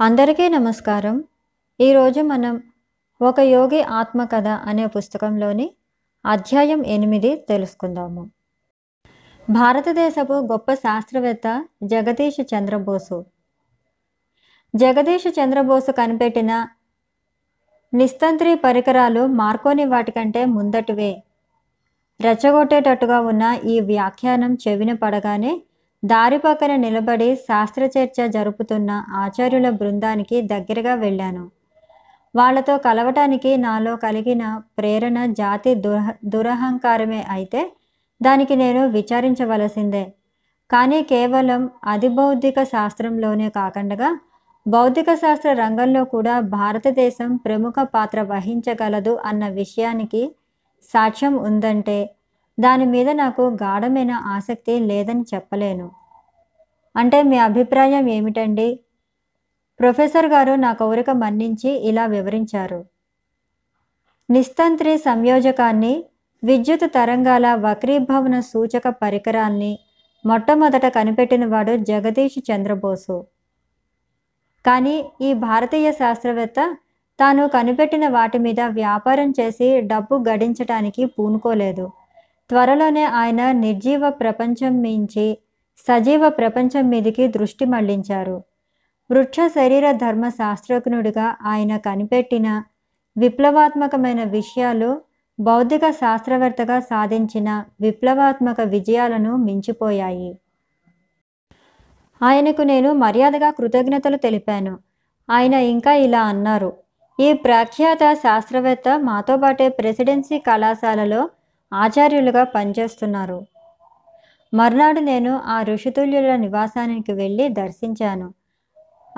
అందరికీ నమస్కారం. ఈరోజు మనం ఒక యోగి ఆత్మకథ అనే పుస్తకంలోని అధ్యాయం ఎనిమిది తెలుసుకుందాము. భారతదేశపు గొప్ప శాస్త్రవేత్త జగదీష్ చంద్రబోసు. జగదీష్ చంద్రబోసు కనిపెట్టిన నిస్తంత్రి పరికరాలు మార్కోని వాటికంటే ముందటివే. రెచ్చగొట్టేటట్టుగా ఉన్న ఈ వ్యాఖ్యానం చెవిన పడగానే దారి పక్కన నిలబడి శాస్త్రచర్చ జరుపుతున్న ఆచార్యుల బృందానికి దగ్గరగా వెళ్ళాను. వాళ్ళతో కలవటానికి నాలో కలిగిన ప్రేరణ జాతి దురహ దురహంకారమే అయితే దానికి నేను విచారించవలసిందే. కానీ కేవలం అధిబౌద్ధిక శాస్త్రంలోనే కాకుండా భౌతిక శాస్త్ర రంగంలో కూడా భారతదేశం ప్రముఖ పాత్ర వహించగలదు అన్న విషయానికి సాక్ష్యం ఉందంటే దాని మీద నాకు గాఢమైన ఆసక్తి లేదని చెప్పలేను. అంటే మీ అభిప్రాయం ఏమిటండి? ప్రొఫెసర్ గారు నా కోరిక మన్నించి ఇలా వివరించారు. నిస్తంత్రి సంయోజకాన్ని విద్యుత్ తరంగాల వక్రీభవన సూచక పరికరాల్ని మొట్టమొదట కనిపెట్టినవాడు జగదీష్ చంద్రబోసు. కానీ ఈ భారతీయ శాస్త్రవేత్త తాను కనిపెట్టిన వాటి మీద వ్యాపారం చేసి డబ్బు గడించటానికి పూనుకోలేదు. త్వరలోనే ఆయన నిర్జీవ ప్రపంచం మించి సజీవ ప్రపంచం మీదికి దృష్టి మళ్ళించారు. వృక్ష శరీర ధర్మ శాస్త్రజ్ఞుడిగా ఆయన కనిపెట్టిన విప్లవాత్మకమైన విషయాలు బౌద్ధిక శాస్త్రవేత్తగా సాధించిన విప్లవాత్మక విజయాలను మించిపోయాయి. ఆయనకు నేను మర్యాదగా కృతజ్ఞతలు తెలిపాను. ఆయన ఇంకా ఇలా అన్నారు ఈ ప్రఖ్యాత శాస్త్రవేత్త మాతో పాటే ప్రెసిడెన్సీ కళాశాలలో ఆచార్యులుగా పనిచేస్తున్నారు. మర్నాడు నేను ఆ ఋషితుల్యుల నివాసానికి వెళ్ళి దర్శించాను.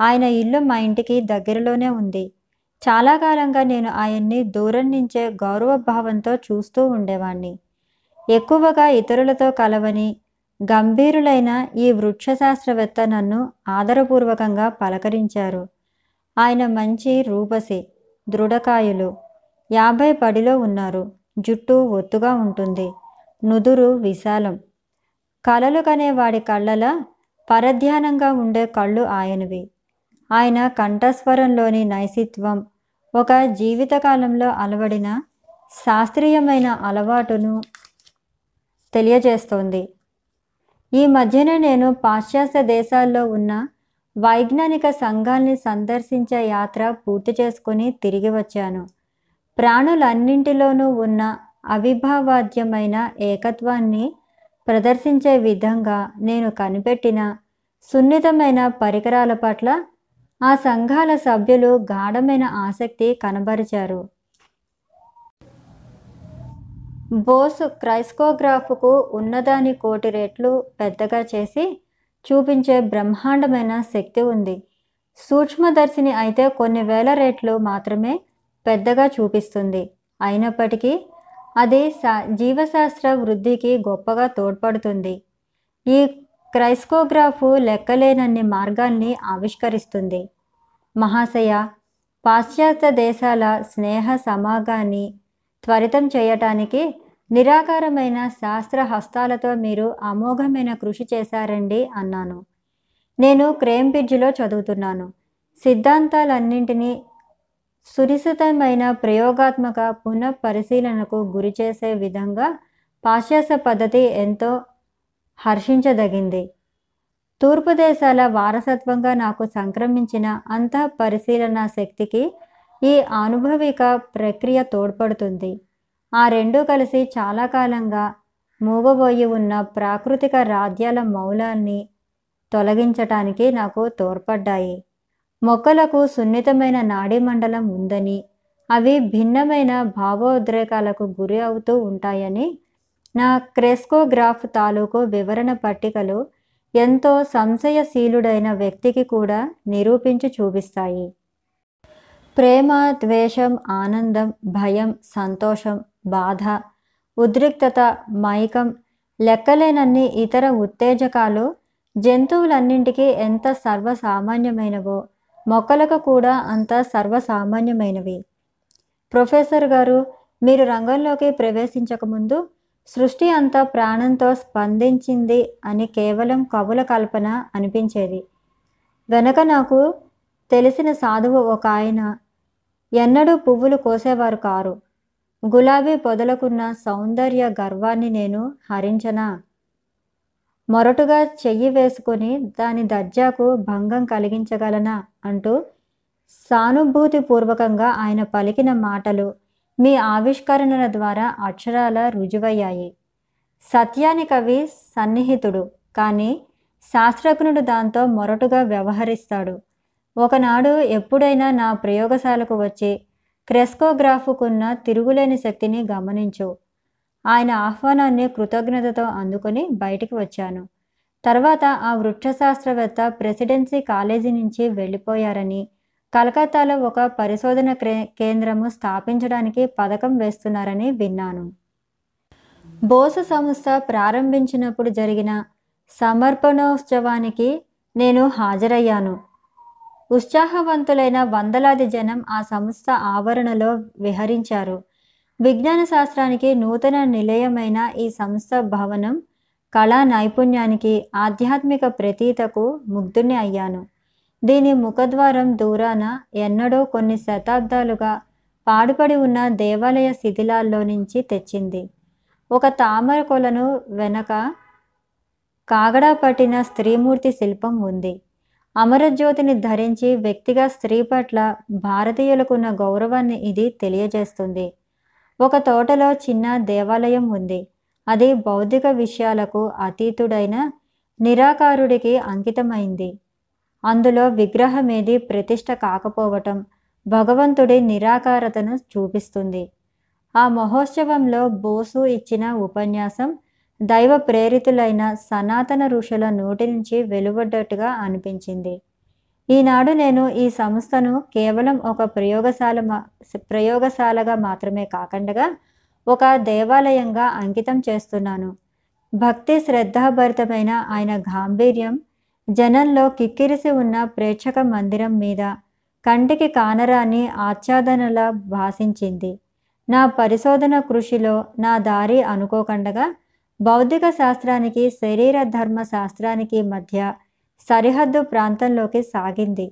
ఆయన ఇల్లు మా ఇంటికి దగ్గరలోనే ఉంది. చాలా కాలంగా నేను ఆయన్ని దూరం నుంచే గౌరవభావంతో చూస్తూ ఉండేవాణ్ణి. ఎక్కువగా ఇతరులతో కలవని గంభీరులైన ఈ వృక్షశాస్త్రవేత్త నన్ను ఆదరపూర్వకంగా పలకరించారు. ఆయన మంచి రూపసి దృఢకాయులు యాభై పడిలో ఉన్నారు. జుట్టు ఒత్తుగా ఉంటుంది. నుదురు విశాలం. కలలు కనే వాడి కళ్ళల పరధ్యానంగా ఉండే కళ్ళు ఆయనవి. ఆయన కంఠస్వరంలోని నైసిత్వం ఒక జీవితకాలంలో అలవడిన శాస్త్రీయమైన అలవాటును తెలియజేస్తోంది. ఈ మధ్యన నేను పాశ్చాత్య దేశాల్లో ఉన్న వైజ్ఞానిక సంఘాల్ని సందర్శించే యాత్ర పూర్తి చేసుకుని తిరిగి వచ్చాను. ప్రాణులన్నింటిలోనూ ఉన్న అవిభావాద్యమైన ఏకత్వాన్ని ప్రదర్శించే విధంగా నేను కనిపెట్టిన సున్నితమైన పరికరాల పట్ల ఆ సంఘాల సభ్యులు గాఢమైన ఆసక్తి కనబరిచారు. బోస్ క్రైస్కోగ్రాఫ్కు ఉన్నదాని కోటి రెట్లు పెద్దగా చేసి చూపించే బ్రహ్మాండమైన శక్తి ఉంది. సూక్ష్మదర్శిని అయితే కొన్ని వేల రెట్లు మాత్రమే పెద్దగా చూపిస్తుంది. అయినప్పటికీ అది శా జీవశాస్త్ర వృద్ధికి గొప్పగా తోడ్పడుతుంది. ఈ క్రైస్కోగ్రాఫు లెక్కలేనన్ని మార్గాల్ని ఆవిష్కరిస్తుంది. మహాశయ పాశ్చాత్య దేశాల స్నేహ సమాగాన్ని త్వరితం చేయటానికి నిరాకారమైన శాస్త్ర హస్తాలతో మీరు అమోఘమైన కృషి చేశారండి అన్నాను. నేను క్రేంబ్రిడ్జ్లో చదువుతున్నాను. సిద్ధాంతాలన్నింటినీ సునిశ్చితమైన ప్రయోగాత్మక పునః పరిశీలనకు గురి చేసే విధంగా పాశ్చాత్య పద్ధతి ఎంతో హర్షించదగింది. తూర్పు దేశాల వారసత్వంగా నాకు సంక్రమించిన అంత పరిశీలన శక్తికి ఈ అనుభవిక ప్రక్రియ తోడ్పడుతుంది. ఆ రెండు కలిసి చాలా కాలంగా మూగబోయి ఉన్న ప్రాకృతిక రాజ్యాల మౌలాన్ని తొలగించటానికి నాకు తోడ్పడ్డాయి. మొక్కలకు సున్నితమైన నాడీ మండలం ఉందని అవి భిన్నమైన భావోద్రేకాలకు గురి అవుతూ ఉంటాయని నా క్రెస్కోగ్రాఫ్ తాలూకు వివరణ పట్టికలు ఎంతో సంశయశీలుడైన వ్యక్తికి కూడా నిరూపించి చూపిస్తాయి. ప్రేమ ద్వేషం ఆనందం భయం సంతోషం బాధ ఉద్రిక్తత మైకం లెక్కలేనన్ని ఇతర ఉత్తేజకాలు జంతువులన్నింటికీ ఎంత సర్వసామాన్యమైనవో మొక్కలకు కూడా అంత సర్వసామాన్యమైనవి. ప్రొఫెసర్ గారు మీరు రంగంలోకి ప్రవేశించకముందు సృష్టి అంతా ప్రాణంతో స్పందించింది అని కేవలం కవుల కల్పన అనిపించేది. వెనక నాకు తెలిసిన సాధువు ఒక ఆయన ఎన్నడూ పువ్వులు కోసేవారు కారు. గులాబీ పొదలకున్న సౌందర్య గర్వాన్ని నేను హరించనా? మొరటుగా చెయ్యి వేసుకొని దాని దర్జాకు భంగం కలిగించగలనా? అంటూ సానుభూతిపూర్వకంగా ఆయన పలికిన మాటలు మీ ఆవిష్కరణల ద్వారా అక్షరాల రుజువయ్యాయి. సత్యాని కవి సన్నిహితుడు కానీ శాస్త్రజ్ఞుడు దాంతో మొరటుగా వ్యవహరిస్తాడు. ఒకనాడు ఎప్పుడైనా నా ప్రయోగశాలకు వచ్చి క్రెస్కోగ్రాఫుకున్న తిరుగులేని శక్తిని గమనించు. ఆయన ఆహ్వానాన్ని కృతజ్ఞతతో అందుకొని బయటికి వచ్చాను. తర్వాత ఆ వృక్షశాస్త్రవేత్త ప్రెసిడెన్సీ కాలేజీ నుంచి వెళ్ళిపోయారని కలకత్తాలో ఒక పరిశోధన కేంద్రము స్థాపించడానికి పథకం వేస్తున్నారని విన్నాను. బోసు సంస్థ ప్రారంభించినప్పుడు జరిగిన సమర్పణోత్సవానికి నేను హాజరయ్యాను. ఉత్సాహవంతులైన వందలాది జనం ఆ సంస్థ ఆవరణలో విహరించారు. విజ్ఞాన శాస్త్రానికి నూతన నిలయమైన ఈ సంస్థ భవనం కళా నైపుణ్యానికి ఆధ్యాత్మిక ప్రతీతకు ముగ్ధుని అయ్యాను. దీని ముఖద్వారం దూరాన ఎన్నడో కొన్ని శతాబ్దాలుగా పాడుపడి ఉన్న దేవాలయ శిథిలాల్లో నుంచి తెచ్చింది. ఒక తామర కొలను వెనక కాగడా పట్టిన స్త్రీమూర్తి శిల్పం ఉంది. అమరజ్యోతిని ధరించి వ్యక్తిగా స్త్రీ పట్ల భారతీయులకున్న గౌరవాన్ని ఇది తెలియజేస్తుంది. ఒక తోటలో చిన్న దేవాలయం ఉంది. అది బౌద్ధిక విషయాలకు అతీతుడైన నిరాకారుడికి అంకితమైంది. అందులో విగ్రహమేది ప్రతిష్ట కాకపోవటం భగవంతుడి నిరాకారతను చూపిస్తుంది. ఆ మహోత్సవంలో బోసు ఇచ్చిన ఉపన్యాసం దైవ ప్రేరితులైన సనాతన ఋషుల నోటి నుంచి వెలువడ్డట్టుగా అనిపించింది. ఈనాడు నేను ఈ సంస్థను కేవలం ఒక ప్రయోగశాల ప్రయోగశాలగా మాత్రమే కాకుండా ఒక దేవాలయంగా అంకితం చేస్తున్నాను. భక్తి శ్రద్ధాభరితమైన ఆయన గాంభీర్యం జనంలో కిక్కిరిసి ఉన్న ప్రేక్షక మందిరం మీద కంటికి కానరాని ఆచ్ఛాదనలా భాషించింది నా పరిశోధన కృషిలో నా దారి అనుకోకుండగా భౌతిక శాస్త్రానికి శరీర ధర్మ శాస్త్రానికి మధ్య సరిహద్దు ప్రాంతంలోకి సాగింది.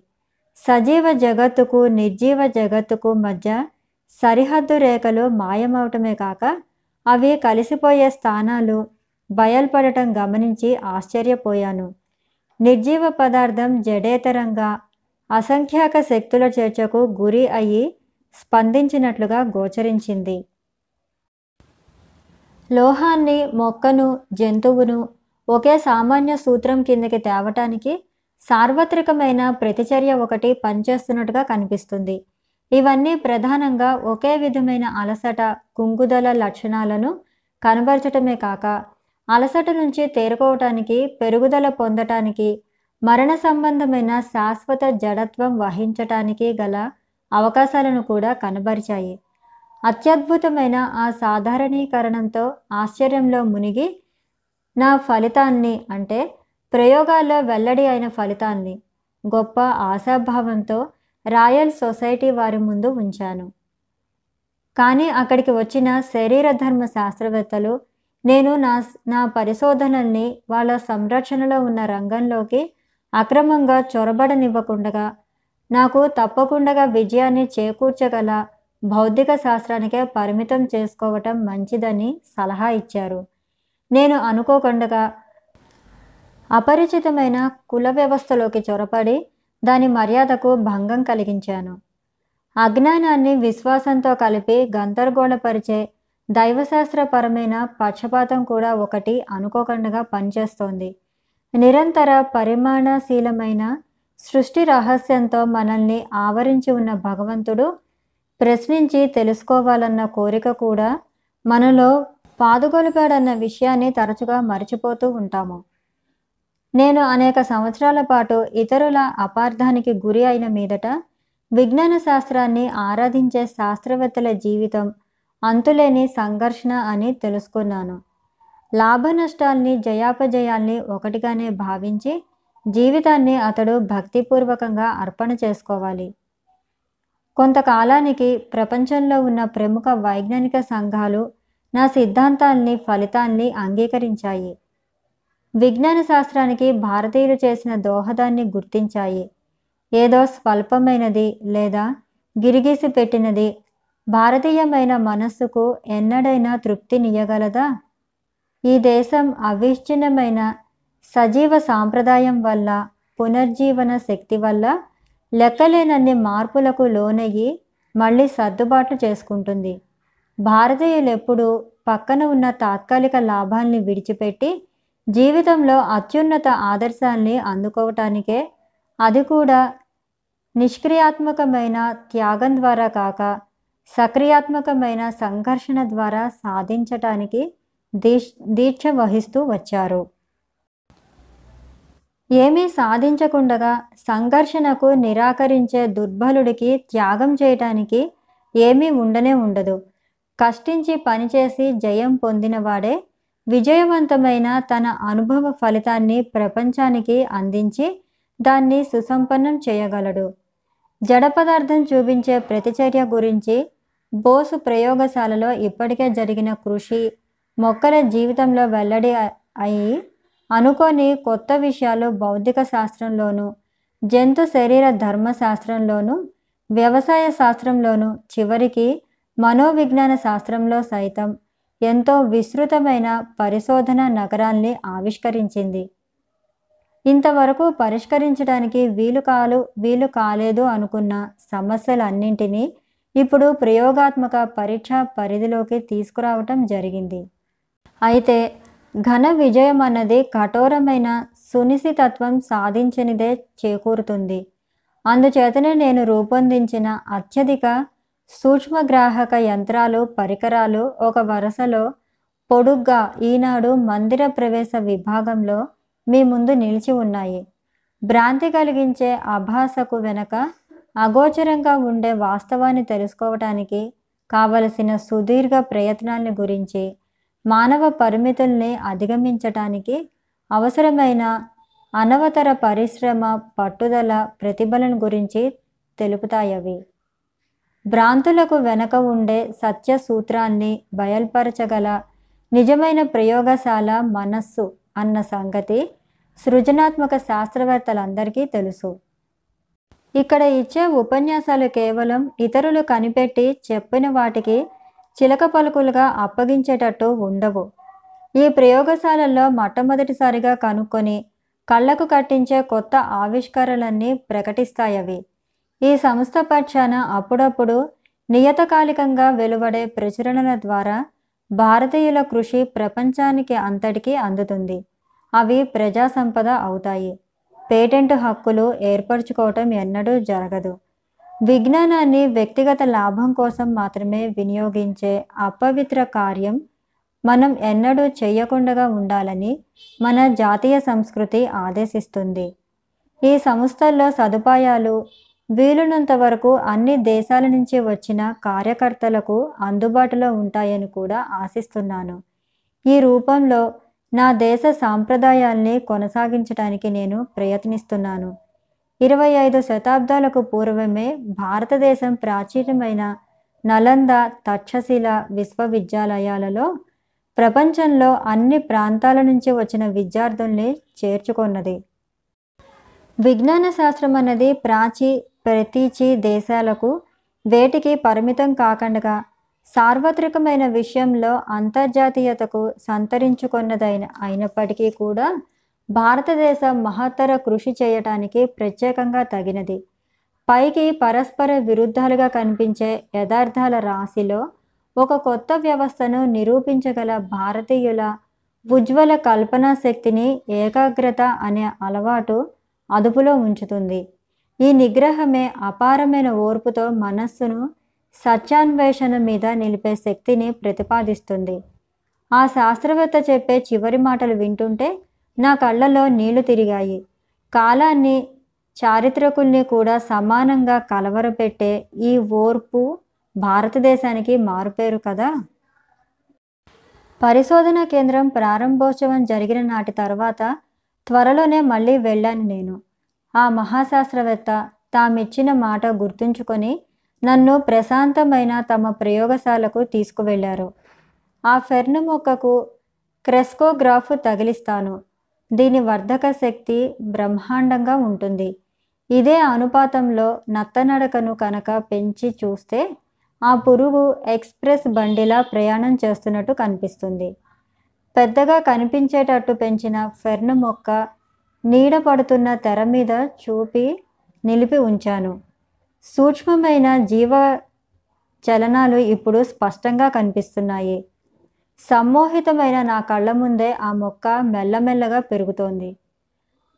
సజీవ జగత్తుకు నిర్జీవ జగత్తుకు మధ్య సరిహద్దు రేఖలు మాయమవటమే కాక అవి కలిసిపోయే స్థానాలు బయల్పడటం గమనించి ఆశ్చర్యపోయాను. నిర్జీవ పదార్థం జడేతరంగా అసంఖ్యాక శక్తుల చర్చకు గురి అయి స్పందించినట్లుగా గోచరించింది. లోహాన్ని మొక్కను జంతువును ఒకే సామాన్య సూత్రం కిందకి తేవటానికి సార్వత్రికమైన ప్రతిచర్య ఒకటి పనిచేస్తున్నట్టుగా కనిపిస్తుంది. ఇవన్నీ ప్రధానంగా ఒకే విధమైన అలసట కుంగుదల లక్షణాలను కనబరచటమే కాక అలసట నుంచి తేరుకోవటానికి పెరుగుదల పొందటానికి మరణ సంబంధమైన శాశ్వత జడత్వం వహించటానికి గల అవకాశాలను కూడా కనబరిచాయి. అత్యద్భుతమైన ఆ సాధారణీకరణంతో ఆశ్చర్యంలో మునిగి నా ఫలితాన్ని అంటే ప్రయోగాల్లో వెల్లడి అయిన ఫలితాన్ని గొప్ప ఆశాభావంతో రాయల్ సొసైటీ వారి ముందు ఉంచాను. కానీ అక్కడికి వచ్చిన శరీరధర్మ శాస్త్రవేత్తలు నేను నా నా పరిశోధనల్ని వాళ్ళ సంరక్షణలో ఉన్న రంగంలోకి అక్రమంగా చొరబడనివ్వకుండగా నాకు తప్పకుండా విజయాన్ని చేకూర్చగల భౌతిక శాస్త్రానికే పరిమితం చేసుకోవటం మంచిదని సలహా ఇచ్చారు. నేను అనుకోకుండా అపరిచితమైన కుల వ్యవస్థలోకి చొరపడి దాని మర్యాదకు భంగం కలిగించాను. అజ్ఞానాన్ని విశ్వాసంతో కలిపి గందరగోళపరిచే దైవశాస్త్రపరమైన పక్షపాతం కూడా ఒకటి అనుకోకుండా పనిచేస్తోంది. నిరంతర పరిమాణశీలమైన సృష్టి రహస్యంతో మనల్ని ఆవరించి ఉన్న భగవంతుడు ప్రశ్నించి తెలుసుకోవాలన్న కోరిక కూడా మనలో పాదుగొలిపాడన్న విషయాన్ని తరచుగా మర్చిపోతూ ఉంటాము. నేను అనేక సంవత్సరాల పాటు ఇతరుల అపార్థానికి గురి అయిన మీదట విజ్ఞాన శాస్త్రాన్ని ఆరాధించే శాస్త్రవేత్తల జీవితం అంతులేని సంఘర్షణ అని తెలుసుకున్నాను. లాభ నష్టాల్ని జయాపజయాల్ని ఒకటిగానే భావించి జీవితాన్ని అతడు భక్తిపూర్వకంగా అర్పణ చేసుకోవాలి. కొంతకాలానికి ప్రపంచంలో ఉన్న ప్రముఖ వైజ్ఞానిక సంఘాలు నా సిద్ధాంతాల్ని ఫలితాల్ని అంగీకరించాయి. విజ్ఞాన శాస్త్రానికి భారతీయులు చేసిన దోహదాన్ని గుర్తించాయి. ఏదో స్వల్పమైనది లేదా గిరిగీసి పెట్టినది భారతీయమైన మనస్సుకు ఎన్నడైనా తృప్తినియగలదా ఈ దేశం అవిచ్ఛిన్నమైన సజీవ సాంప్రదాయం వల్ల పునర్జీవన శక్తి వల్ల లెక్కలేనన్ని మార్పులకు లోనయ్యి మళ్ళీ సర్దుబాట్లు చేసుకుంటుంది. భారతీయులు ఎప్పుడూ పక్కన ఉన్న తాత్కాలిక లాభాల్ని విడిచిపెట్టి జీవితంలో అత్యున్నత ఆదర్శాల్ని అందుకోవటానికే అది కూడా నిష్క్రియాత్మకమైన త్యాగం ద్వారా కాక సక్రియాత్మకమైన సంఘర్షణ ద్వారా సాధించటానికి దీక్ష దీక్ష వహిస్తూ వచ్చారు. ఏమీ సాధించకుండగా సంఘర్షణకు నిరాకరించే దుర్బలుడికి త్యాగం చేయటానికి ఏమీ ఉండనే ఉండదు. కష్టించి పనిచేసి జయం పొందినవాడే విజయవంతమైన తన అనుభవ ఫలితాన్ని ప్రపంచానికి అందించి దాన్ని సుసంపన్నం చేయగలడు. జడ పదార్థం చూపించే ప్రతిచర్య గురించి బోసు ప్రయోగశాలలో ఇప్పటికే జరిగిన కృషి మొక్కల జీవితంలో వెల్లడి అయి అనుకోని కొత్త విషయాలు భౌతిక శాస్త్రంలోనూ జంతు శరీర ధర్మశాస్త్రంలోనూ వ్యవసాయ శాస్త్రంలోనూ చివరికి మనోవిజ్ఞాన శాస్త్రంలో సైతం ఎంతో విస్తృతమైన పరిశోధన నగరాల్ని ఆవిష్కరించింది. ఇంతవరకు పరిష్కరించడానికి వీలు కాలు వీలు కాలేదు అనుకున్న సమస్యలన్నింటినీ ఇప్పుడు ప్రయోగాత్మక పరీక్ష పరిధిలోకి తీసుకురావటం జరిగింది. అయితే ఘన విజయం అన్నది కఠోరమైన సునిశితత్వం సాధించనిదే చేకూరుతుంది. అందుచేతనే నేను రూపొందించిన అత్యధిక సూక్ష్మగ్రాహక యంత్రాలు పరికరాలు ఒక వరుసలో పొడుగ్గా ఈనాడు మందిర ప్రవేశ విభాగంలో మీ ముందు నిలిచి ఉన్నాయి. భ్రాంతి కలిగించే అభాసకు వెనక అగోచరంగా ఉండే వాస్తవాన్ని తెలుసుకోవటానికి కావలసిన సుదీర్ఘ ప్రయత్నాలను గురించి మానవ పరిమితుల్ని అధిగమించటానికి అవసరమైన అనవతర పరిశ్రమ పట్టుదల ప్రతిభలను గురించి తెలుపుతాయవి భ్రాంతులకు వెనక ఉండే సత్య సూత్రాన్ని బయల్పరచగల నిజమైన ప్రయోగశాల మనస్సు అన్న సంగతి సృజనాత్మక శాస్త్రవేత్తలందరికీ తెలుసు. ఇక్కడ ఇచ్చే ఉపన్యాసాలు కేవలం ఇతరులు కనిపెట్టి చెప్పిన వాటికి చిలక పలుకులుగా అప్పగించేటట్టు ఉండవు. ఈ ప్రయోగశాలల్లో మొట్టమొదటిసారిగా కనుక్కొని కళ్ళకు కట్టించే కొత్త ఆవిష్కరణలన్నీ ప్రకటిస్తాయవి. ఈ సంస్థ పక్షాన అప్పుడప్పుడు నియతకాలికంగా వెలువడే ప్రచురణల ద్వారా భారతీయుల కృషి ప్రపంచానికి అంతటికీ అందుతుంది. అవి ప్రజా సంపద అవుతాయి. పేటెంట్ హక్కులు ఏర్పరచుకోవటం ఎన్నడూ జరగదు. విజ్ఞానాన్ని వ్యక్తిగత లాభం కోసం మాత్రమే వినియోగించే అపవిత్ర కార్యం మనం ఎన్నడూ చేయకుండా ఉండాలని మన జాతీయ సంస్కృతి ఆదేశిస్తుంది. ఈ సంస్థల్లో సదుపాయాలు వీలున్నంత వరకు అన్ని దేశాల నుంచి వచ్చిన కార్యకర్తలకు అందుబాటులో ఉంటాయని కూడా ఆశిస్తున్నాను. ఈ రూపంలో నా దేశ సాంప్రదాయాల్ని కొనసాగించడానికి నేను ప్రయత్నిస్తున్నాను. ఇరవై ఐదు శతాబ్దాలకు పూర్వమే భారతదేశం ప్రాచీనమైన నలంద తక్షశిల విశ్వవిద్యాలయాలలో ప్రపంచంలో అన్ని ప్రాంతాల నుంచి వచ్చిన విద్యార్థుల్ని చేర్చుకున్నది. విజ్ఞాన శాస్త్రం అనేది ప్రాచీ ప్రతీచి దేశాలకు వేటికి పరిమితం కాకుండా సార్వత్రికమైన విషయంలో అంతర్జాతీయతకు సంతరించుకున్నదైన అయినప్పటికీ కూడా భారతదేశం మహత్తర కృషి చేయటానికి ప్రత్యేకంగా తగినది. పైకి పరస్పర విరుద్ధాలుగా కనిపించే యథార్థాల రాశిలో ఒక కొత్త వ్యవస్థను నిరూపించగల భారతీయుల ఉజ్వల కల్పనా శక్తిని ఏకాగ్రత అనే అలవాటు అదుపులో ఉంచుతుంది. ఈ నిగ్రహమే అపారమైన ఓర్పుతో మనస్సును సత్యాన్వేషణ మీద నిలిపే శక్తిని ప్రతిపాదిస్తుంది. ఆ శాస్త్రవేత్త చెప్పే చివరి మాటలు వింటుంటే నా కళ్ళలో నీళ్ళు తిరిగాయి. కాలాన్ని చారిత్రకుల్ని కూడా సమానంగా కలవరపెట్టే ఈ ఓర్పు భారతదేశానికి మారుపేరు కదా? పరిశోధన కేంద్రం ప్రారంభోత్సవం జరిగిన నాటి తర్వాత త్వరలోనే మళ్ళీ వెళ్ళాను నేను. ఆ మహాశాస్త్రవేత్త తామిచ్చిన మాట గుర్తుంచుకొని నన్ను ప్రశాంతమైన తమ ప్రయోగశాలకు తీసుకువెళ్ళారు. ఆ ఫెర్న్ మొక్కకు క్రెస్కోగ్రాఫ్ తగిలిస్తాను. దీని వర్ధక శక్తి బ్రహ్మాండంగా ఉంటుంది. ఇదే అనుపాతంలో నత్తనడకను కనుక పెంచి చూస్తే ఆ పురుగు ఎక్స్ప్రెస్ బండిలా ప్రయాణం చేస్తున్నట్టు కనిపిస్తుంది. పెద్దగా కనిపించేటట్టు పెంచిన ఫెర్న్ మొక్క నీడ పడుతున్న తెర మీద చూపి నిలిపి ఉంచాను. సూక్ష్మమైన జీవ చలనాలు ఇప్పుడు స్పష్టంగా కనిపిస్తున్నాయి. సమ్మోహితమైన నా కళ్ళ ముందే ఆ మొక్క మెల్లమెల్లగా పెరుగుతోంది.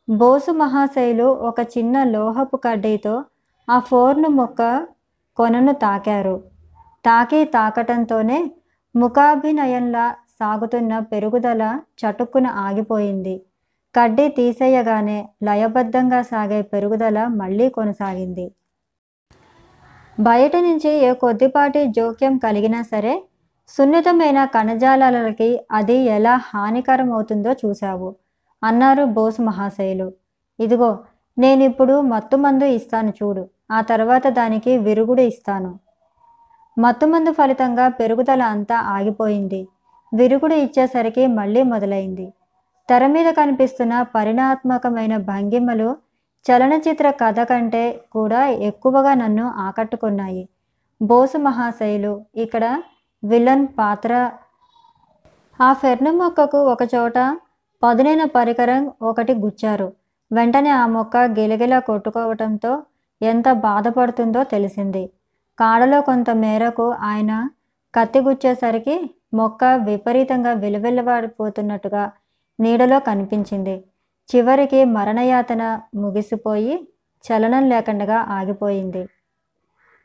బోసు మహాశైలు ఒక చిన్న లోహపు కడ్డీతో ఆ ఫోర్ను మొక్క కొనను తాకారు. తాకి తాకటంతోనే ముఖాభినయంలా సాగుతున్న పెరుగుదల చటుక్కున ఆగిపోయింది. కడ్డీ తీసేయగానే లయబద్ధంగా సాగే పెరుగుదల మళ్ళీ కొనసాగింది. బయట నుంచి ఏ కొద్దిపాటి జోక్యం కలిగినా సరే సున్నితమైన కణజాలాలకి అది ఎలా హానికరం అవుతుందో చూశావు అన్నారు బోస్ మహాశయులు. ఇదిగో నేనిప్పుడు మత్తుమందు ఇస్తాను చూడు ఆ తర్వాత దానికి విరుగుడు ఇస్తాను. మత్తుమందు ఫలితంగా పెరుగుదల అంతా ఆగిపోయింది. విరుగుడు ఇచ్చేసరికి మళ్ళీ మొదలైంది. తెర మీద కనిపిస్తున్న పరిణాత్మకమైన భంగిమలు చలనచిత్ర కథ కంటే కూడా ఎక్కువగా నన్ను ఆకట్టుకున్నాయి. బోసు మహాశైలు ఇక్కడ విలన్ పాత్ర. ఆ ఫెర్ను మొక్కకు ఒకచోట పదునైన పరికరం ఒకటి గుచ్చారు. వెంటనే ఆ మొక్క గిలగిలా కొట్టుకోవటంతో ఎంత బాధపడుతుందో తెలిసింది. కాడలో కొంత మేరకు ఆయన కత్తి గుచ్చేసరికి మొక్క విపరీతంగా విలువెల్లవాడిపోతున్నట్టుగా నీడలో కనిపించింది. చివరికి మరణయాతన ముగిసిపోయి చలనం లేకుండా ఆగిపోయింది.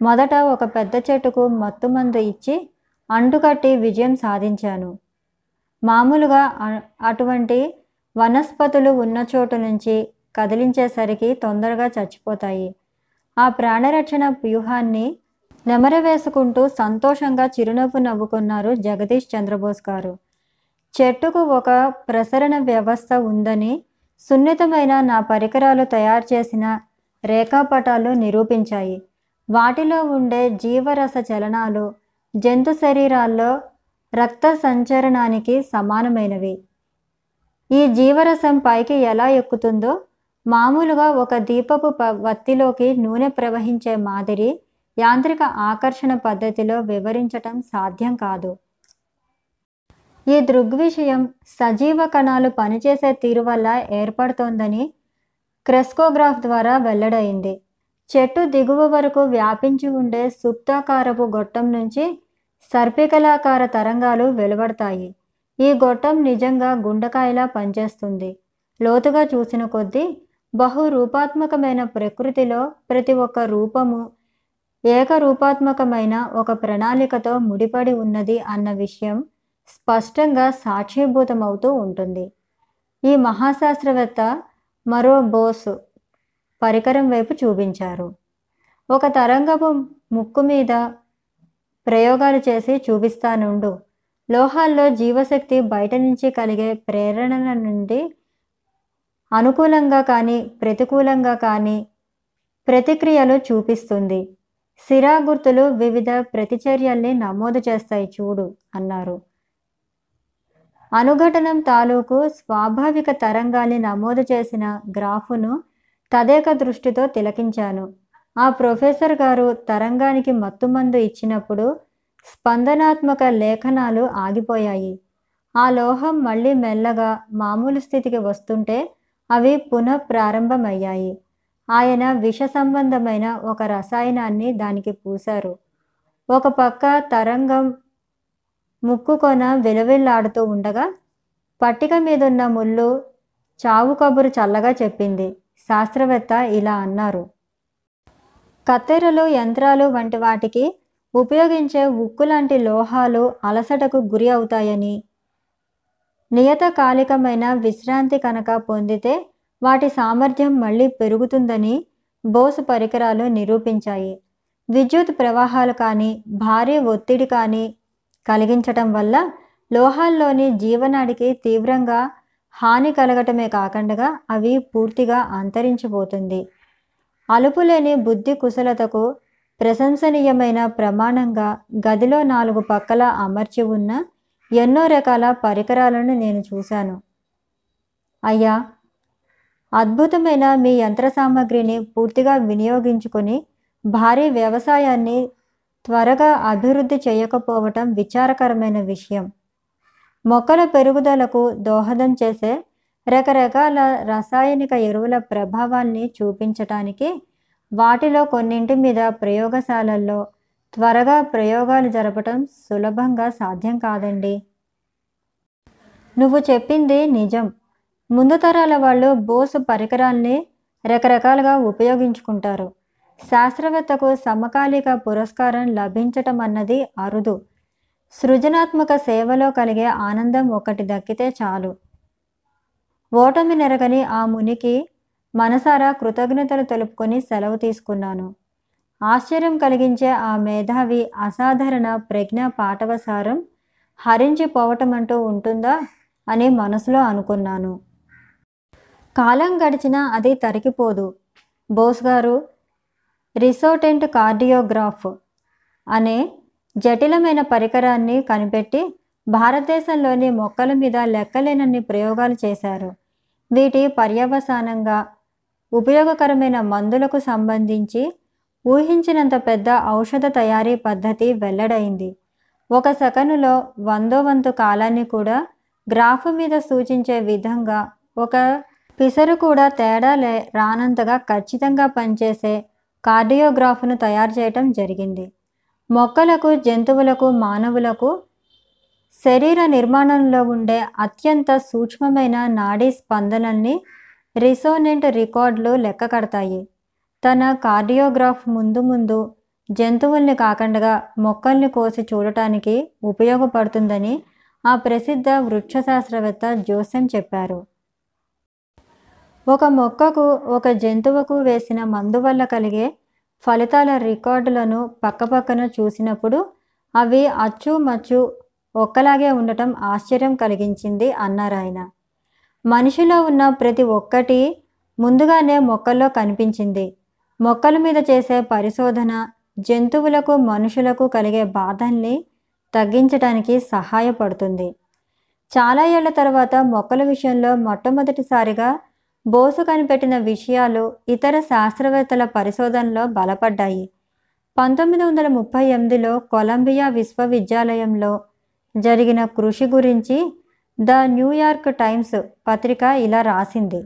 మొదట ఒక పెద్ద చెట్టుకు మత్తుమందు ఇచ్చి అంటుకట్టి విజయం సాధించాను. మామూలుగా అటువంటి వనస్పతులు ఉన్న చోటు నుంచి కదిలించేసరికి తొందరగా చచ్చిపోతాయి. ఆ ప్రాణరక్షణ వ్యూహాన్ని నెమరవేసుకుంటూ సంతోషంగా చిరునవ్వు నవ్వుకున్నారు జగదీష్ చంద్రబోస్ గారు. చెట్టుకు ఒక ప్రసరణ వ్యవస్థ ఉందని సున్నితమైన నా పరికరాలు తయారు చేసిన రేఖాపటాలు నిరూపించాయి. వాటిలో ఉండే జీవరస చలనాలు జంతు శరీరాల్లో రక్త సంచరణానికి సమానమైనవి. ఈ జీవరసం పైకి ఎలా ఎక్కుతుందో మామూలుగా ఒక దీపపు ప- వత్తిలోకి నూనె ప్రవహించే మాదిరి యాంత్రిక ఆకర్షణ పద్ధతిలో వివరించటం సాధ్యం కాదు. ఈ దృగ్విషయం సజీవ కణాలు పనిచేసే తీరు వల్ల ఏర్పడుతోందని క్రెస్కోగ్రాఫ్ ద్వారా వెల్లడైంది. చెట్టు దిగువ వరకు వ్యాపించి ఉండే సుప్తాకారపు గొట్టం నుంచి సర్పికలాకార తరంగాలు వెలువడతాయి. ఈ గొట్టం నిజంగా గుండకాయలా పనిచేస్తుంది. లోతుగా చూసిన కొద్దీ బహు రూపాత్మకమైన ప్రకృతిలో ప్రతి ఒక్క రూపము ఏకరూపాత్మకమైన ఒక ప్రణాళికతో ముడిపడి ఉన్నది అన్న విషయం స్పష్టంగా సాక్షీభూతమవుతూ ఉంటుంది. ఈ మహాశాస్త్రవేత్త మరో బోసు పరికరం వైపు చూపించారు. ఒక తరంగపు ముక్కు మీద ప్రయోగాలు చేసి చూపిస్తానుండు. లోహాల్లో జీవశక్తి బయట నుంచి కలిగే ప్రేరణల నుండి అనుకూలంగా కానీ ప్రతికూలంగా కానీ ప్రతిక్రియలు చూపిస్తుంది. సిరా గుర్తులు వివిధ ప్రతిచర్యల్ని నమోదు చేస్తాయి చూడు అన్నారు. అనుఘటనం తాలూకు స్వాభావిక తరంగాన్ని నమోదు చేసిన గ్రాఫును తదేక దృష్టితో తిలకించాను. ఆ ప్రొఫెసర్ గారు తరంగానికి మత్తుమందు ఇచ్చినప్పుడు స్పందనాత్మక లేఖనాలు ఆగిపోయాయి. ఆ లోహం మళ్ళీ మెల్లగా మామూలు స్థితికి వస్తుంటే అవి పునః ప్రారంభమయ్యాయి ఆయన విష సంబంధమైన ఒక రసాయనాన్ని దానికి పూశారు. ఒక పక్క తరంగం ముక్కు కొన విలవిల్లాడుతూ ఉండగా పట్టిక మీదున్న ముళ్ళు చావు కబురు చల్లగా చెప్పింది. శాస్త్రవేత్త ఇలా అన్నారు. కత్తెరలు యంత్రాలు వంటి వాటికి ఉపయోగించే ఉక్కు లాంటి లోహాలు అలసటకు గురి అవుతాయని నియతకాలికమైన విశ్రాంతి కనుక పొందితే వాటి సామర్థ్యం మళ్ళీ పెరుగుతుందని బోస్ పరికరాలు నిరూపించాయి. విద్యుత్ ప్రవాహాలు కానీ భారీ ఒత్తిడి కానీ కలిగించటం వల్ల లోహాల్లోని జీవనాడికి తీవ్రంగా హాని కలగటమే కాకుండా అవి పూర్తిగా అంతరించిపోతుంది. అలుపులేని బుద్ధి కుశలతకు ప్రశంసనీయమైన ప్రమాణంగా గదిలో నాలుగు పక్కల అమర్చి ఉన్న ఎన్నో రకాల పరికరాలను నేను చూశాను. అయ్యా అద్భుతమైన మీ యంత్ర సామాగ్రిని పూర్తిగా వినియోగించుకొని భారీ వ్యవసాయాన్ని త్వరగా అభివృద్ధి చేయకపోవటం విచారకరమైన విషయం. మొక్కల పెరుగుదలకు దోహదం చేసే రకరకాల రసాయనిక ఎరువుల ప్రభావాన్ని చూపించటానికి వాటిలో కొన్నింటి మీద ప్రయోగశాలల్లో త్వరగా ప్రయోగాలు జరపటం సులభంగా సాధ్యం కాదండి. నువ్వు చెప్పింది నిజం. ముందు తరాల వాళ్ళు బోసు పరికరాల్ని రకరకాలుగా ఉపయోగించుకుంటారు. శాస్త్రవేత్తకు సమకాలిక పురస్కారం లభించటం అన్నది అరుదు. సృజనాత్మక సేవలో కలిగే ఆనందం ఒకటి దక్కితే చాలు. ఓటమి నెరగని ఆ మునికి మనసారా కృతజ్ఞతలు తెలుపుకొని సెలవు తీసుకున్నాను. ఆశ్చర్యం కలిగించే ఆ మేధావి అసాధారణ ప్రజ్ఞ పాఠవసారం హరించిపోవటం అంటూ ఉంటుందా అని మనసులో అనుకున్నాను. కాలం గడిచినా అది తరిగిపోదు. బోస్ గారు రిసోటెంట్ కార్డియోగ్రాఫ్ అనే జటిలమైన పరికరాన్ని కనిపెట్టి భారతదేశంలోని మొక్కల మీద లెక్కలేనన్ని ప్రయోగాలు చేశారు. వీటి పర్యవసానంగా ఉపయోగకరమైన మందులకు సంబంధించి ఊహించినంత పెద్ద ఔషధ తయారీ పద్ధతి వెల్లడైంది. ఒక సెకనులో వందో వంతు కాలాన్ని కూడా గ్రాఫ్ మీద సూచించే విధంగా ఒక పిసరు కూడా తేడా లే రానంతగా ఖచ్చితంగా పనిచేసే కార్డియోగ్రాఫ్ను తయారు చేయటం జరిగింది. మొక్కలకు జంతువులకు మానవులకు శరీర నిర్మాణంలో ఉండే అత్యంత సూక్ష్మమైన నాడీ స్పందనల్ని రిసోనెంట్ రికార్డులు లెక్క కడతాయి. తన కార్డియోగ్రాఫ్ ముందు ముందు జంతువుల్ని కాకుండా మొక్కల్ని కోసి చూడటానికి ఉపయోగపడుతుందని ఆ ప్రసిద్ధ వృక్షశాస్త్రవేత్త జోసెన్ చెప్పారు. ఒక మొక్కకు ఒక జంతువుకు వేసిన మందు వల్ల కలిగే ఫలితాల రికార్డులను పక్కపక్కన చూసినప్పుడు అవి అచ్చు మచ్చు ఒక్కలాగే ఉండటం ఆశ్చర్యం కలిగించింది అన్నారాయన. మనిషిలో ఉన్న ప్రతి ఒక్కటి ముందుగానే మొక్కల్లో కనిపించింది. మొక్కల మీద చేసే పరిశోధన జంతువులకు మనుషులకు కలిగే బాధల్ని తగ్గించడానికి సహాయపడుతుంది. చాలా ఏళ్ళ తర్వాత మొక్కల విషయంలో మొట్టమొదటిసారిగా బోసు కనిపెట్టిన విషయాలు ఇతర శాస్త్రవేత్తల పరిశోధనలో బలపడ్డాయి. పంతొమ్మిది వందల ముప్పై ఎనిమిదిలో కొలంబియా విశ్వవిద్యాలయంలో జరిగిన కృషి గురించి ద న్యూయార్క్ టైమ్స్ పత్రిక ఇలా రాసింది.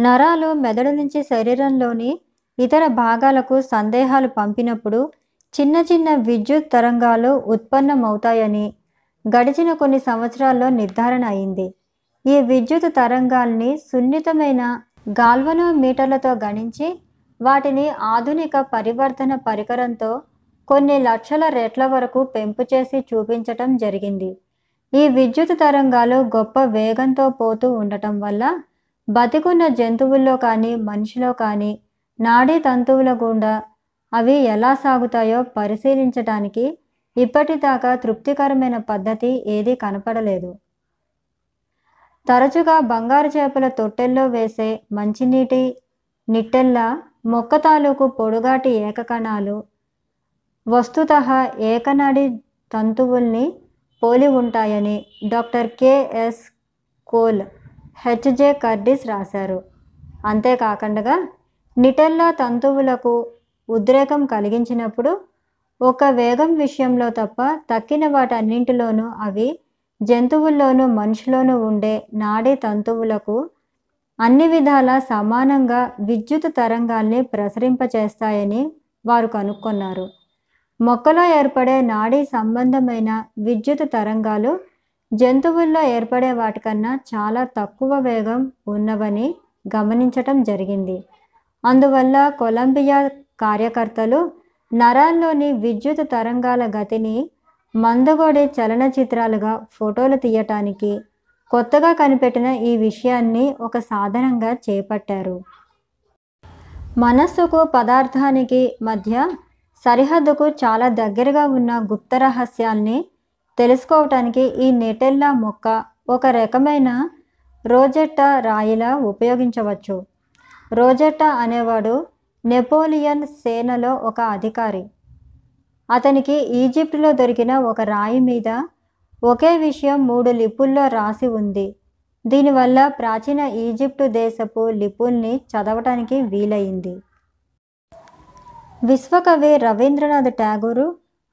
నరాలు మెదడు నుంచి శరీరంలోని ఇతర భాగాలకు సందేహాలు పంపినప్పుడు చిన్న చిన్న విద్యుత్ తరంగాలు ఉత్పన్నమవుతాయని గడిచిన కొన్ని సంవత్సరాల్లో నిర్ధారణ అయింది. ఈ విద్యుత్ తరంగాల్ని సున్నితమైన గాల్వనోమీటర్లతో గణించి వాటిని ఆధునిక పరివర్తన పరికరంతో కొన్ని లక్షల రెట్ల వరకు పెంపు చేసి చూపించటం జరిగింది. ఈ విద్యుత్ తరంగాలు గొప్ప వేగంతో పోతూ ఉండటం వల్ల బతికున్న జంతువుల్లో కానీ మనిషిలో కానీ నాడీ తంతువుల గుండా అవి ఎలా సాగుతాయో పరిశీలించడానికి ఇప్పటిదాకా తృప్తికరమైన పద్ధతి ఏదీ కనపడలేదు. తరచుగా బంగారు చేపల తొట్టెల్లో వేసే మంచినీటి నిట్టెల్లా మొక్క తాలూకు పొడుగాటి ఏకకణాలు వస్తుత ఏకనాడి తంతువుల్ని పోలి ఉంటాయని doctor KS Cole HJ Curtis రాశారు. అంతేకాకుండా నిటెల్లా తంతువులకు ఉద్రేకం కలిగించినప్పుడు ఒక వేగం విషయంలో తప్ప తక్కిన వాటన్నింటిలోనూ అవి జంతువుల్లోనూ మనుషులోనూ ఉండే నాడీ తంతువులకు అన్ని విధాల సమానంగా విద్యుత్ తరంగాల్ని ప్రసరింపచేస్తాయని వారు కనుక్కున్నారు. మొక్కలో ఏర్పడే నాడీ సంబంధమైన విద్యుత్ తరంగాలు జంతువుల్లో ఏర్పడే వాటికన్నా చాలా తక్కువ వేగం ఉన్నవని గమనించటం జరిగింది. అందువల్ల కొలంబియా కార్యకర్తలు నరాల్లోని విద్యుత్ తరంగాల గతిని మందగోడి చలనచిత్రాలుగా ఫోటోలు తీయటానికి కొత్తగా కనిపెట్టిన ఈ విషయాన్ని ఒక సాధనంగా చేపట్టారు. మనస్సుకు పదార్థానికి మధ్య సరిహద్దుకు చాలా దగ్గరగా ఉన్న గుప్త రహస్యాల్ని తెలుసుకోవటానికి ఈ నెటెల్లా మొక్క ఒక రకమైన రోజెట్టా రాయిలా ఉపయోగించవచ్చు. రోజెట్టా అనేవాడు నెపోలియన్ సేనలో ఒక అధికారి. అతనికి ఈజిప్టులో దొరికిన ఒక రాయి మీద ఒకే విషయం మూడు లిపుల్లో రాసి ఉంది. దీనివల్ల ప్రాచీన ఈజిప్టు దేశపు లిపుల్ని చదవటానికి వీలయింది విశ్వకవి రవీంద్రనాథ్ ఠాగూరు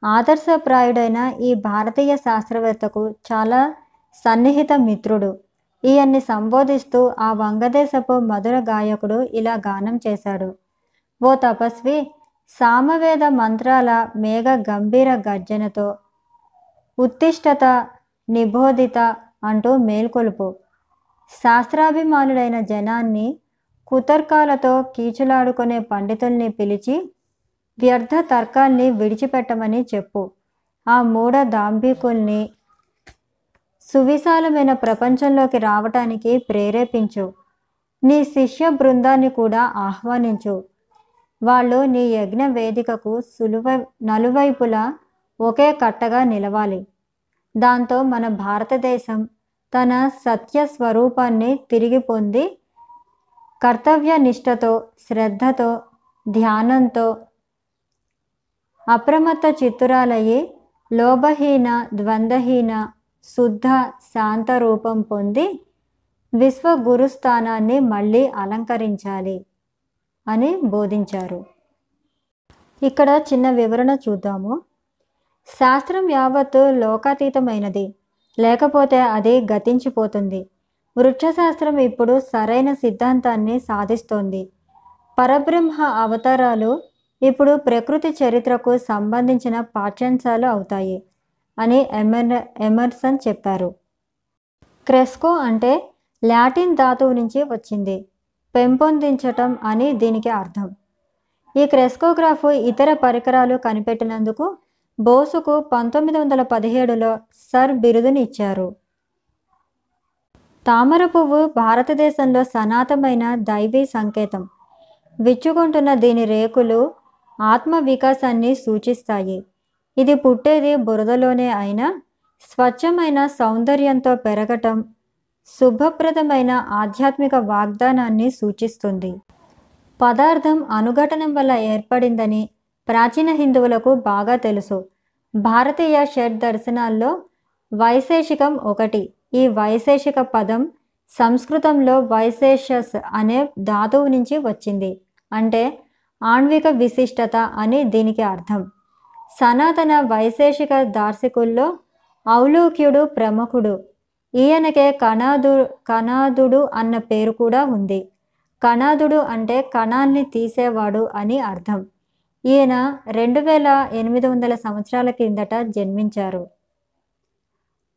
ఆదర్శప్రాయుడైన ఈ భారతీయ శాస్త్రవేత్తకు చాలా సన్నిహిత మిత్రుడు. ఈయన్ని సంబోధిస్తూ ఆ వంగదేశపు మధుర గాయకుడు ఇలా గానం చేశాడు. ఓ తపస్వి సామవేద మంత్రాల మేఘ గంభీర గర్జనతో ఉత్తిష్టత నిబోధిత అంటూ మేల్కొలుపు. శాస్త్రాభిమానులైన జనాన్ని కుతర్కాలతో కీచులాడుకునే పండితుల్ని పిలిచి వ్యర్థ తర్కాల్ని విడిచిపెట్టమని చెప్పు. ఆ మూఢ దాంభికుల్ని సువిశాలమైన ప్రపంచంలోకి రావటానికి ప్రేరేపించు. నీ శిష్య బృందాన్ని కూడా ఆహ్వానించు. వాళ్ళు నీ యజ్ఞ వేదికకు సులువ నలువైపులా ఒకే కట్టగా నిలవాలి. దాంతో మన భారతదేశం తన సత్య స్వరూపాన్ని తిరిగి పొంది కర్తవ్య నిష్టతో శ్రద్ధతో ధ్యానంతో అప్రమత్త చిత్తురాలయ్యి లోభహీన ద్వంద్వహీన శుద్ధ శాంత రూపం పొంది విశ్వ గురుస్థానాన్ని మళ్ళీ అలంకరించాలి. అని బోధించారు. ఇక్కడ చిన్న వివరణ చూద్దాము. శాస్త్రం యావత్తు లోకాతీతమైనది లేకపోతే అది గతించిపోతుంది. వృక్షశాస్త్రం ఇప్పుడు సరైన సిద్ధాంతాన్ని సాధిస్తోంది. పరబ్రహ్మ అవతారాలు ఇప్పుడు ప్రకృతి చరిత్రకు సంబంధించిన పాఠ్యాంశాలు అవుతాయి అని ఎమర్ ఎమర్సన్ చెప్పారు. క్రెస్కో అంటే లాటిన్ ధాతువు నుంచి వచ్చింది. పెంపొందించటం అని దీనికి అర్థం. ఈ క్రెస్కోగ్రాఫ్ ఇతర పరికరాలు కనిపెట్టినందుకు బోసుకు పంతొమ్మిది వందల పదిహేడులో సర్ బిరుదుని ఇచ్చారు తామర పువ్వు భారతదేశంలో సనాతమైన దైవీ సంకేతం. విచ్చుకుంటున్న దీని రేకులు ఆత్మ వికాసాన్ని సూచిస్తాయి. ఇది పుట్టేది బురదలోనే అయినా స్వచ్ఛమైన సౌందర్యంతో పెరగటం శుభప్రదమైన ఆధ్యాత్మిక వాగ్దానాన్ని సూచిస్తుంది. పదార్థం అనుఘటనం వల్ల ఏర్పడిందని ప్రాచీన హిందువులకు బాగా తెలుసు. భారతీయ షడ్ దర్శనాల్లో వైశేషికం ఒకటి. ఈ వైశేషిక పదం సంస్కృతంలో వైశేషస్ అనే ధాతువు నుంచి వచ్చింది. అంటే ఆణ్విక విశిష్టత అని దీనికి అర్థం. సనాతన వైశేషిక దార్శికుల్లో ఔలూక్యుడు ప్రముఖుడు ఈయనకే కణాదు కణాదుడు అన్న పేరు కూడా ఉంది. కణాదుడు అంటే కణాన్ని తీసేవాడు అని అర్థం. ఈయన రెండు వేల ఎనిమిది వందల సంవత్సరాల కిందట జన్మించారు.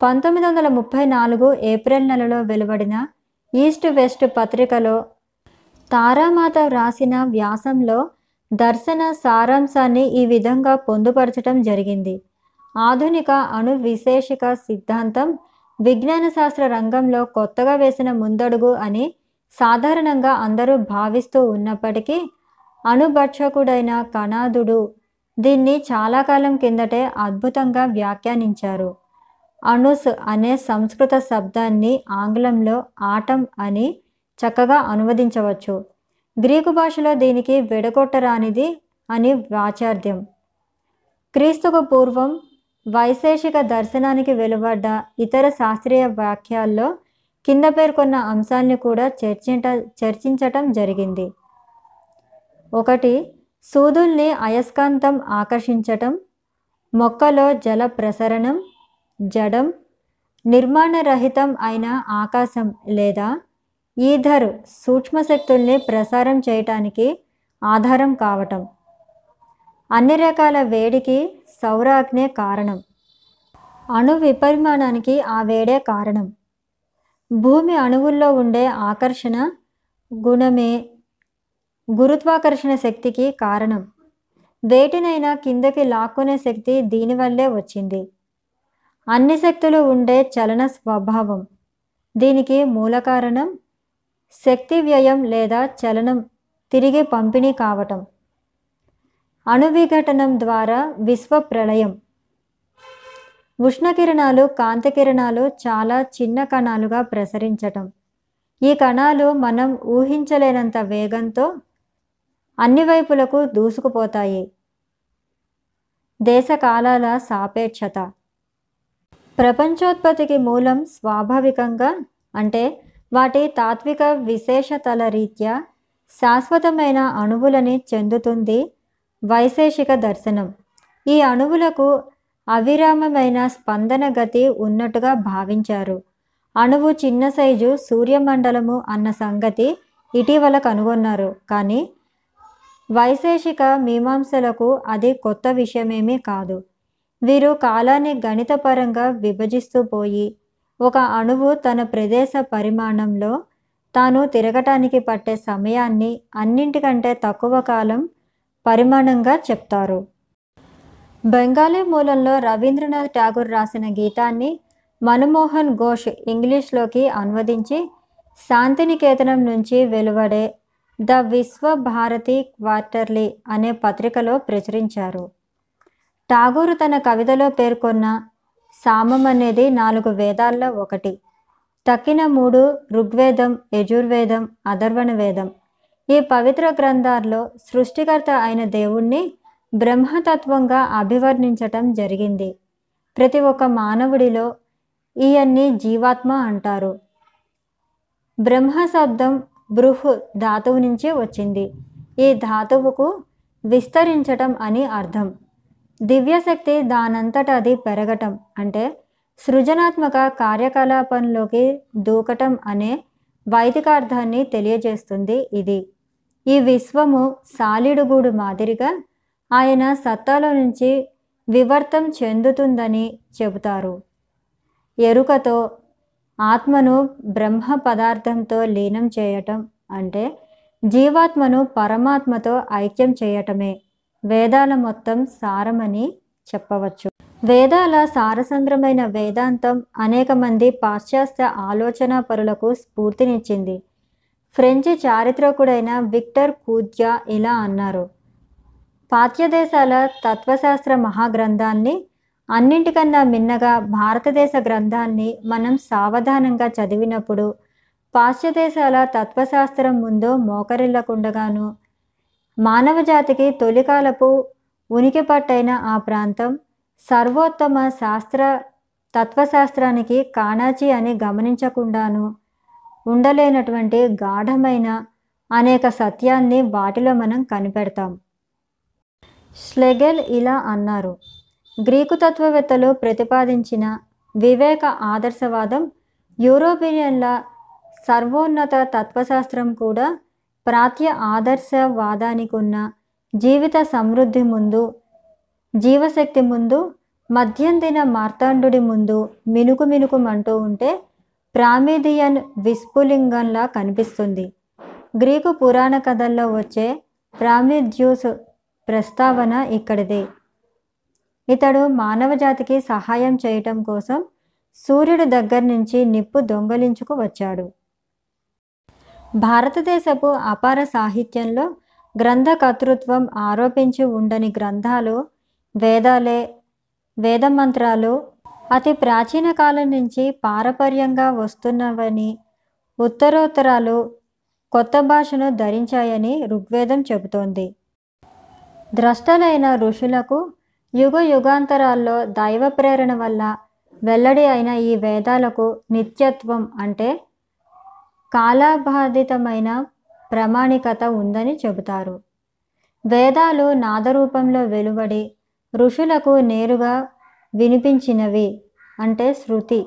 పంతొమ్మిది వందల ముప్పై నాలుగు ఏప్రిల్ నెలలో వెలువడిన ఈస్ట్ వెస్ట్ పత్రికలో తారామాత వ్రాసిన వ్యాసంలో దర్శన సారాంశాన్ని ఈ విధంగా పొందుపరచడం జరిగింది. ఆధునిక అణు విశేషిక సిద్ధాంతం విజ్ఞాన శాస్త్ర రంగంలో కొత్తగా వేసిన ముందడుగు అని సాధారణంగా అందరూ భావిస్తూ ఉన్నప్పటికీ అనుభక్షకుడైన కణాదుడు దీన్ని చాలా కాలం కిందటే అద్భుతంగా వ్యాఖ్యానించారు. అణుస్ అనే సంస్కృత శబ్దాన్ని ఆంగ్లంలో ఆటం అని చక్కగా అనువదించవచ్చు. గ్రీకు భాషలో దీనికి విడగొట్టరానిది అని వాచార్థ్యం క్రీస్తుకు పూర్వం వైశేషిక దర్శనానికి వెలువడ్డ ఇతర శాస్త్రీయ వాక్యాల్లో కింద పేర్కొన్న అంశాల్ని కూడా చర్చింట చర్చించటం జరిగింది. ఒకటి సూదుల్ని అయస్కాంతం ఆకర్షించటం మొక్కలో జల ప్రసరణం జడం నిర్మాణరహితం అయిన ఆకాశం లేదా ఈధర్ సూక్ష్మశక్తుల్ని ప్రసారం చేయటానికి ఆధారం కావటం. అన్ని రకాల వేడికి సౌరాగ్నే కారణం. అణు విపరిమాణానికి ఆ వేడే కారణం. భూమి అణువుల్లో ఉండే ఆకర్షణ గుణమే గురుత్వాకర్షణ శక్తికి కారణం. వేటినైనా కిందకి లాక్కునే శక్తి దీనివల్లే వచ్చింది. అన్ని శక్తులు ఉండే చలన స్వభావం. దీనికి మూల కారణం శక్తి వ్యయం లేదా చలనం తిరిగి పంపిణీ కావటం. అణువిఘటనం ద్వారా విశ్వ ప్రళయం ఉష్ణకిరణాలు కాంతి కిరణాలు చాలా చిన్న కణాలుగా ప్రసరించటం. ఈ కణాలు మనం ఊహించలేనంత వేగంతో అన్ని వైపులకు దూసుకుపోతాయి. దేశకాలాల సాపేక్షత. ప్రపంచోత్పత్తికి మూలం స్వాభావికంగా అంటే వాటి తాత్విక విశేషతల రీత్యా శాశ్వతమైన అణువులని చెందుతుంది వైశేషిక దర్శనం. ఈ అణువులకు అవిరామమైన స్పందన గతి ఉన్నట్టుగా భావించారు. అణువు చిన్న సైజు సూర్యమండలము అన్న సంగతి ఇటీవల కనుగొన్నారు. కానీ వైశేషిక మీమాంసలకు అది కొత్త విషయమేమీ కాదు. వీరు కాలాన్ని గణితపరంగా విభజిస్తూ పోయి ఒక అణువు తన ప్రదేశ పరిమాణంలో తాను తిరగటానికి పట్టే సమయాన్ని అన్నింటికంటే తక్కువ కాలం పరిమాణంగా చెప్తారు. బెంగాలీ మూలంలో రవీంద్రనాథ్ ఠాగూర్ రాసిన గీతాన్ని మన్మోహన్ ఘోష్ ఇంగ్లీష్లోకి అనువదించి శాంతినికేతనం నుంచి వెలువడే ద విశ్వ భారతి క్వార్టర్లీ అనే పత్రికలో ప్రచురించారు. ఠాగూర్ తన కవితలో పేర్కొన్న సామం అనేది నాలుగు వేదాల్లో ఒకటి. తక్కిన మూడు ఋగ్వేదం యజుర్వేదం అధర్వణ వేదం ఈ పవిత్ర గ్రంథాల్లో సృష్టికర్త అయిన దేవుణ్ణి బ్రహ్మతత్వంగా అభివర్ణించటం జరిగింది. ప్రతి ఒక్క మానవుడిలో ఈయన్ని జీవాత్మ అంటారు. బ్రహ్మ శబ్దం బృహ్ ధాతువు నుంచి వచ్చింది. ఈ ధాతువుకు విస్తరించటం అని అర్థం. దివ్యశక్తి దానంతట అది పెరగటం అంటే సృజనాత్మక కార్యకలాపంలోకి దూకటం అనే వైదికార్థాన్ని తెలియజేస్తుంది ఇది. ఈ విశ్వము సాలిడుగూడు మాదిరిగా ఆయన సత్తాలో నుంచి వివర్తం చెందుతుందని చెబుతారు. ఎరుకతో ఆత్మను బ్రహ్మ పదార్థంతో లీనం చేయటం అంటే జీవాత్మను పరమాత్మతో ఐక్యం చేయటమే. వేదాల మొత్తం సారమని చెప్పవచ్చు. వేదాల సారసంద్రమైన వేదాంతం అనేక మంది పాశ్చాత్య ఆలోచనా పరులకు స్ఫూర్తినిచ్చింది. ఫ్రెంచి చారిత్రకుడైన విక్టర్ కూద్యా ఇలా అన్నారు? పాత్యదేశాల తత్వశాస్త్ర మహాగ్రంథాన్ని అన్నింటికన్నా మిన్నగా భారతదేశ గ్రంథాన్ని మనం సావధానంగా చదివినప్పుడు పాశ్చ్యదేశాల తత్వశాస్త్రం ముందు మోకరిల్లకుండగాను మానవజాతికి తొలికాలపు ఉనికి పట్టైన ఆ ప్రాంతం సర్వోత్తమ శాస్త్ర తత్వశాస్త్రానికి కాణాచి అని గమనించకుండాను ఉండలేనటువంటి గాఢమైన అనేక సత్యాన్ని వాటిలో మనం కనిపెడతాం. స్లెగెల్ ఇలా అన్నారు. గ్రీకు తత్వవేత్తలు ప్రతిపాదించిన వివేక ఆదర్శవాదం యూరోపియన్ల సర్వోన్నత తత్వశాస్త్రం కూడా ప్రాత్య ఆదర్శవాదానికి ఉన్న జీవిత సమృద్ధి ముందు జీవశక్తి ముందు మధ్యంతిన మార్తాండుడి ముందు మినుకు మినుకుమంటూ ఉంటే ప్రామిదియన్ విస్ఫులింగంలా కనిపిస్తుంది. గ్రీకు పురాణ కథల్లో వచ్చే ప్రామిద్యూస్ ప్రస్తావన ఇక్కడిదే. ఇతడు మానవజాతికి సహాయం చేయటం కోసం సూర్యుడి దగ్గర నుంచి నిప్పు దొంగలించుకు వచ్చాడు. భారతదేశపు అపార సాహిత్యంలో గ్రంథకర్తృత్వం ఆరోపించి ఉండని గ్రంథాలు వేదాలే వేదమంత్రాలు అతి ప్రాచీన కాలం నుంచి పారపర్యంగా వస్తున్నవని ఉత్తరోత్తరాలు కొత్త భాషను ధరించాయని ఋగ్వేదం చెబుతోంది. ద్రష్టలైన ఋషులకు యుగ యుగాంతరాల్లో దైవ ప్రేరణ వల్ల వెల్లడి అయిన ఈ వేదాలకు నిత్యత్వం అంటే కాలాబాధితమైన ప్రామాణికత ఉందని చెబుతారు. వేదాలు నాదరూపంలో వెలువడి ఋషులకు నేరుగా వినిపించినవి అంటే శృతి.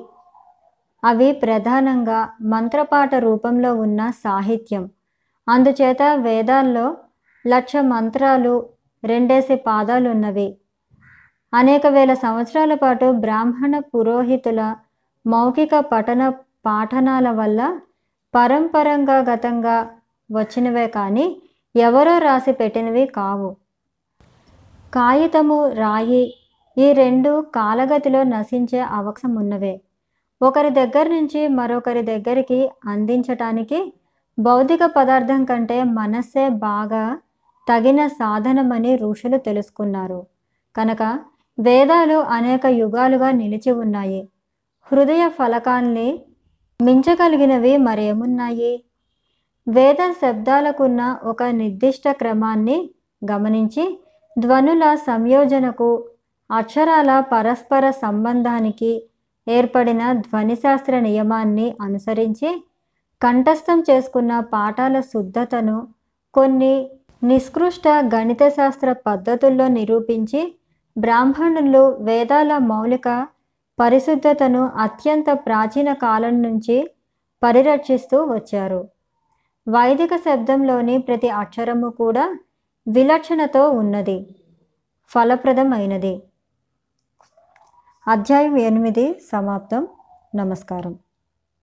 అవి ప్రధానంగా మంత్రపాట రూపంలో ఉన్న సాహిత్యం. అందుచేత వేదాల్లో లక్ష మంత్రాలు రెండేసి పాదాలున్నవి. అనేక వేల సంవత్సరాల పాటు బ్రాహ్మణ పురోహితుల మౌఖిక పఠన పాఠనాల వల్ల పరంపరంగా గతంగా వచ్చినవే కానీ ఎవరో రాసి పెట్టినవి కావు. కాగితము రాయి ఈ రెండు కాలగతిలో నశించే అవకాశం ఉన్నవే. ఒకరి దగ్గర నుంచి మరొకరి దగ్గరికి అందించటానికి భౌతిక పదార్థం కంటే మనస్సే బాగా తగిన సాధనమని ఋషులు తెలుసుకున్నారు. కనుక వేదాలు అనేక యుగాలుగా నిలిచి ఉన్నాయి. హృదయ ఫలకాల్ని మించగలిగినవి మరేమున్నాయి? వేద శబ్దాలకున్న ఒక నిర్దిష్ట క్రమాన్ని గమనించి ధ్వనుల సంయోజనకు అక్షరాల పరస్పర సంబంధానికి ఏర్పడిన ధ్వనిశాస్త్ర నియమాన్ని అనుసరించి కంఠస్థం చేసుకున్న పాఠాల శుద్ధతను కొన్ని నిష్కృష్ట గణిత శాస్త్ర పద్ధతుల్లో నిరూపించి బ్రాహ్మణులు వేదాల మౌలిక పరిశుద్ధతను అత్యంత ప్రాచీన కాలం నుంచి పరిరక్షిస్తూ వచ్చారు. వైదిక శబ్దంలోని ప్రతి అక్షరము కూడా విలక్షణతో ఉన్నది ఫలప్రదమైనది. అధ్యాయం ఎనిమిది సమాప్తం. నమస్కారం.